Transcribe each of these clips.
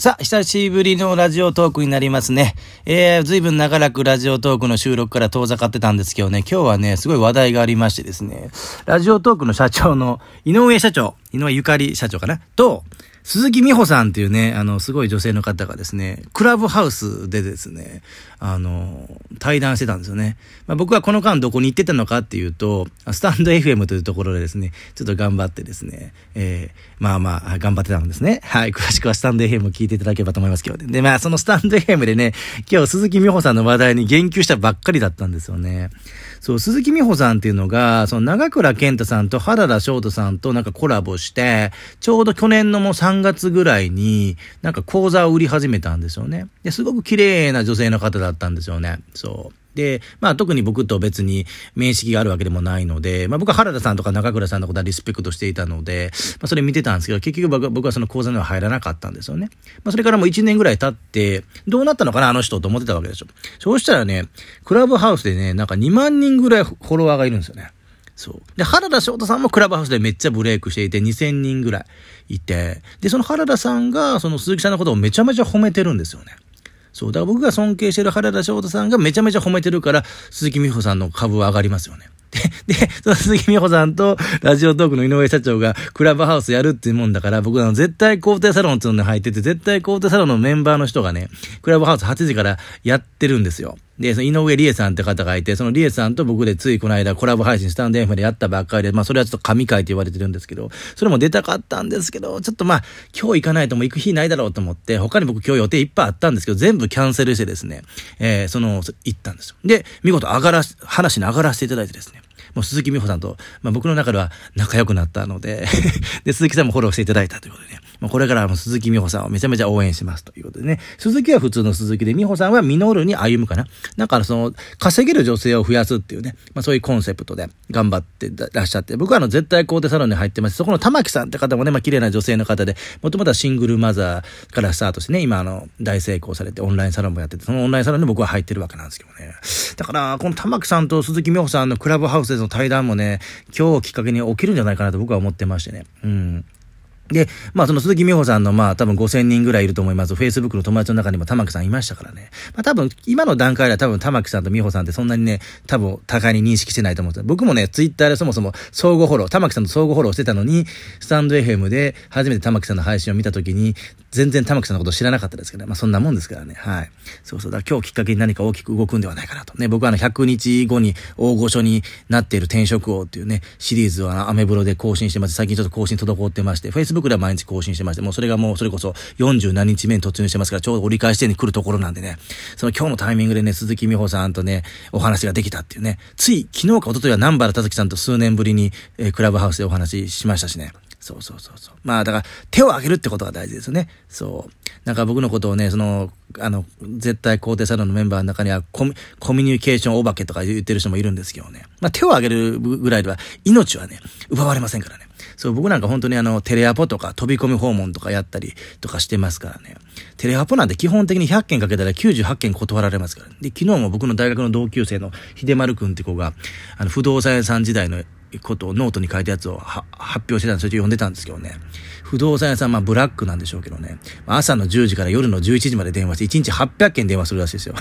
さあ、久しぶりのラジオトークになりますね。えー、ずいぶん長らくラジオトークの収録から遠ざかってたんですけどね、今日はね、すごい話題がありましてですね、ラジオトークの社長の井上社長、井上ゆかり社長かな。と、鈴木美穂さんっていうね、あの、すごい女性の方がですね、クラブハウスでですね、あの、対談してたんですよね。まあ、僕はこの間どこに行ってたのかっていうと、スタンド FM というところでですね、ちょっと頑張ってですね、えー、まあまあ、頑張ってたんですね。はい、詳しくはスタンド FM を聞いていただければと思いますけどね。で、まあ、そのスタンド FM でね、今日鈴木美穂さんの話題に言及したばっかりだったんですよね。そう、鈴木美穂さんっていうのが、その長倉健太さんと原田翔太さんとなんかコラボして、ちょうど去年のもう3月ぐらいに、なんか講座を売り始めたんですよね。で、すごく綺麗な女性の方だったんですよね。そう。で、まあ特に僕と別に面識があるわけでもないので、まあ僕は原田さんとか中倉さんのことはリスペクトしていたので、まあそれ見てたんですけど、結局僕はその講座には入らなかったんですよね。まあそれからもう1年ぐらい経って、どうなったのかなあの人と思ってたわけでしょ。そうしたらね、クラブハウスでね、なんか2万人ぐらいフォロワーがいるんですよね。そう。で、原田翔太さんもクラブハウスでめっちゃブレイクしていて、2000人ぐらいいて、で、その原田さんが、その鈴木さんのことをめちゃめちゃ褒めてるんですよね。そう。だから僕が尊敬してる原田翔太さんがめちゃめちゃ褒めてるから、鈴木美穂さんの株は上がりますよね。で、で、その鈴木美穂さんとラジオトークの井上社長がクラブハウスやるっていうもんだから、僕は絶対肯定サロンっていうのに入ってて、絶対肯定サロンのメンバーの人がね、クラブハウス8時からやってるんですよ。で、その井上理恵さんって方がいて、その理恵さんと僕でついこの間コラボ配信スタンド FM でやったばっかりで、まあそれはちょっと神回って言われてるんですけど、それも出たかったんですけど、ちょっとまあ今日行かないともう行く日ないだろうと思って、他に僕今日予定いっぱいあったんですけど、全部キャンセルしてですね、えー、その、行ったんですよ。で、見事上がら、話に上がらせていただいてですね、もう鈴木美穂さんと、まあ僕の中では仲良くなったので で、鈴木さんもフォローしていただいたということでね、まあ、これからも鈴木美穂さんをめちゃめちゃ応援しますということでね。鈴木は普通の鈴木で、美穂さんは実るに歩むかな。だからその、稼げる女性を増やすっていうね、まあそういうコンセプトで頑張ってらっしゃって、僕はあの絶対コーデサロンに入ってます。そこの玉木さんって方もね、まあ綺麗な女性の方で、もともとはシングルマザーからスタートしてね、今あの、大成功されてオンラインサロンもやってて、そのオンラインサロンに僕は入ってるわけなんですけどね。だから、この玉木さんと鈴木美穂さんのクラブハウスでの対談もね、今日をきっかけに起きるんじゃないかなと僕は思ってましてね。うん。で、まあその鈴木美穂さんのまあ多分5000人ぐらいいると思います。Facebook の友達の中にも玉木さんいましたからね。まあ多分今の段階では多分玉木さんと美穂さんってそんなにね、多分互いに認識してないと思うんです僕もね、Twitter でそもそも相互フォロー、玉木さんと相互フォローしてたのに、スタンド FM で初めて玉木さんの配信を見たときに、全然玉木さんのこと知らなかったですけど、まあそんなもんですからね。はい。そうそう。だ今日きっかけに何か大きく動くんではないかなと。ね、僕はあの100日後に大御所になっている転職王っていうね、シリーズをあのアメブロで更新してます。最近ちょっと更新滞ってまして、Facebook では毎日更新してまして、もうそれがもうそれこそ40何日目に突入してますから、ちょうど折り返し点に来るところなんでね、その今日のタイミングでね、鈴木美穂さんとね、お話ができたっていうね、つい昨日か一昨日は南原田月さんと数年ぶりに、えー、クラブハウスでお話ししましたしね。そうそうそうそう。まあだから手を挙げるってことが大事ですよね。そう。なんか僕のことをね、その、あの、絶対肯定サロンのメンバーの中にはコミコミュニケーションお化けとか言ってる人もいるんですけどね。まあ手を挙げるぐらいでは命はね、奪われませんからね。そう、僕なんか本当にあの、テレアポとか飛び込み訪問とかやったりとかしてますからね。テレアポなんて基本的に100件かけたら98件断られますから。ねで、昨日も僕の大学の同級生の秀丸くんって子が、あの、不動産屋さん時代のことをノートに書いたやつを発表してたんで、それで読んでたんですけどね。不動産屋さん、まあブラックなんでしょうけどね。朝の10時から夜の11時まで電話して、1日800件電話するらしいですよ。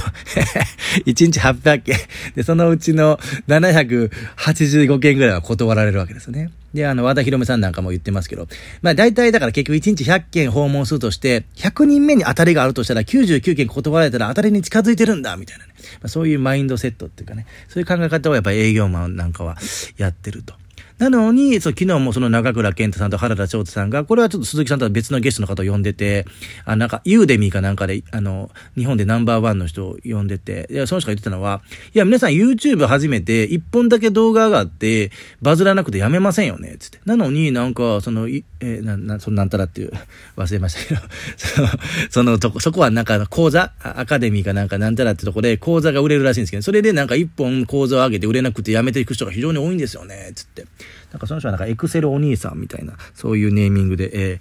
1日800件。で、そのうちの785件ぐらいは断られるわけですね。で、あの、和田裕美さんなんかも言ってますけど、まあ大体だから結局1日100件訪問するとして、100人目に当たりがあるとしたら99件断られたら当たりに近づいてるんだ、みたいなね。まあ、そういうマインドセットっていうかね、そういう考え方をやっぱり営業マンなんかはやってると。なのに、そう、昨日もその中倉健太さんと原田翔太さんが、これはちょっと鈴木さんとは別のゲストの方を呼んでて、あ、なんか、ユーデミーかなんかで、あの、日本でナンバーワンの人を呼んでて、いや、その人が言ってたのは、いや、皆さん YouTube 始めて、一本だけ動画上がって、バズらなくてやめませんよね、つって。なのになんか、その、えー、な、な、そのなんたらっていう、忘れましたけど、その、そのとこ、そこはなんか講座、アカデミーかなんかなんたらってとこで講座が売れるらしいんですけど、それでなんか一本講座を上げて売れなくてやめていく人が非常に多いんですよね、つって。なんかその人はなんかエクセルお兄さんみたいな、そういうネーミングで、えー、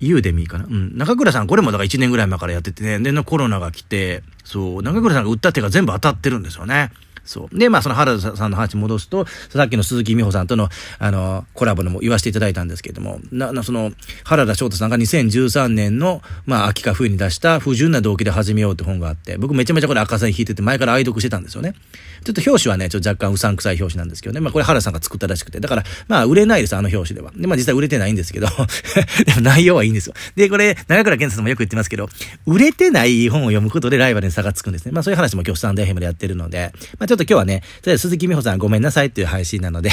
ユーデミーかな？うん。中倉さん、これもだから1年ぐらい前からやっててね、でコロナが来て、そう、中倉さんが売った手が全部当たってるんですよね。そう。で、まあその原田さんの話戻すと、さっきの鈴木美穂さんとの、あの、コラボでも言わせていただいたんですけれども、な、な、その、原田翔太さんが2013年の、まあ秋か冬に出した不純な動機で始めようって本があって、僕めちゃめちゃこれ赤線引いてて前から愛読してたんですよね。ちょっと表紙はね、ちょっと若干うさんくさい表紙なんですけどね。まあこれ原さんが作ったらしくて。だから、まあ売れないです、あの表紙では。で、まあ実際売れてないんですけど でも内容はいいんですよ。で、これ、長倉健さんもよく言ってますけど、売れてない本を読むことでライバルに差がつくんですね。まあそういう話も今日スタンド FM でやってるので、まあちょっとと今日はね、鈴木美穂さんごめんなさいっていう配信なので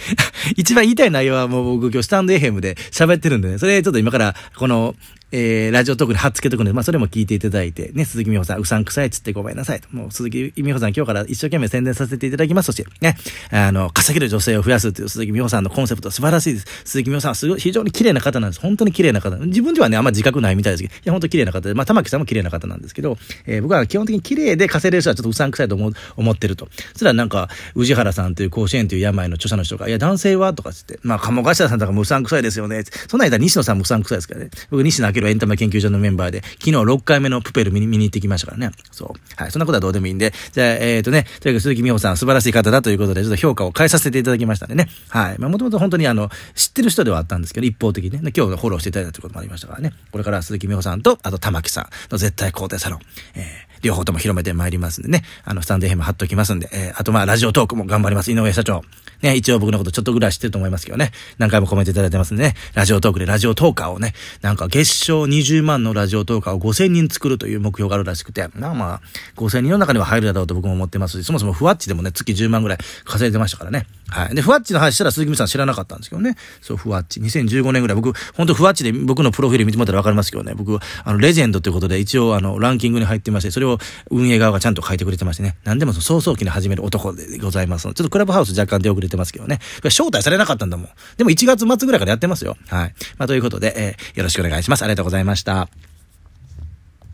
一番言いたい内容はもう僕今日スタンド FM で喋ってるんでね、それちょっと今からこのえー、ラジオトークに貼っつけとくので、まあ、それも聞いていただいて、ね、鈴木美穂さん、うさんくさいっつってごめんなさいと。もう、鈴木美穂さん今日から一生懸命宣伝させていただきますして、ね、あの、稼げる女性を増やすっていう鈴木美穂さんのコンセプト素晴らしいです。鈴木美穂さんはすごい、非常に綺麗な方なんです。本当に綺麗な方。自分ではね、あんま自覚ないみたいですけど、いや、本当綺麗な方で、まあ、玉木さんも綺麗な方なんですけど、えー、僕は基本的に綺麗で稼げる人はちょっとうさんくさいと思、思ってると。そしたらなんか、宇治原さんという甲子園という病の著者の人が、いや、男性は？とかつって、まあ、鴨頭さんとかもうさんくさいですよね。そんな間西野さんもうさんくさいですからね。僕、西野エンタメ研究所のメンバーで、昨日6回目のプペル見に見に行ってきましたからね。そう。はい。そんなことはどうでもいいんで、じゃあ、えっ、ー、とね、とにかく鈴木美穂さん素晴らしい方だということで、ちょっと評価を変えさせていただきましたんでね。はい。まあ、もともと本当にあの、知ってる人ではあったんですけど、一方的にね、今日フォローしていただいたということもありましたからね。これから鈴木美穂さんと、あと玉木さんの絶対肯定サロン、えー両方とも広めてまいりますんでね。あの、スタンド FM 貼っときますんで、えー、あとまあ、ラジオトークも頑張ります。井上社長。ね、一応僕のことちょっとぐらい知ってると思いますけどね。何回もコメントいただいてますんでね。ラジオトークでラジオトーカーをね、なんか月賞20万のラジオトーカーを5000人作るという目標があるらしくて、まあまあ、5000人の中には入るだろうと僕も思ってますし、そもそもふわっちでもね、月10万ぐらい稼いでましたからね。はい。で、ふわっちの話したら鈴木美さん知らなかったんですけどね。そう、ふわっち。2015年ぐらい、僕、本当ふわっちで僕のプロフィール見てもらったらわかりますけどね。僕、あの、レジェンドということで一応、あの、ランキングに入ってまして、それを運営側がちゃんと書いてくれてましてね。何でもその早々期に始める男でございますので、ちょっとクラブハウス若干出遅れてますけどね。招待されなかったんだもん。でも1月末ぐらいからやってますよ。はい。まあ、ということで、えー、よろしくお願いします。ありがとうございました。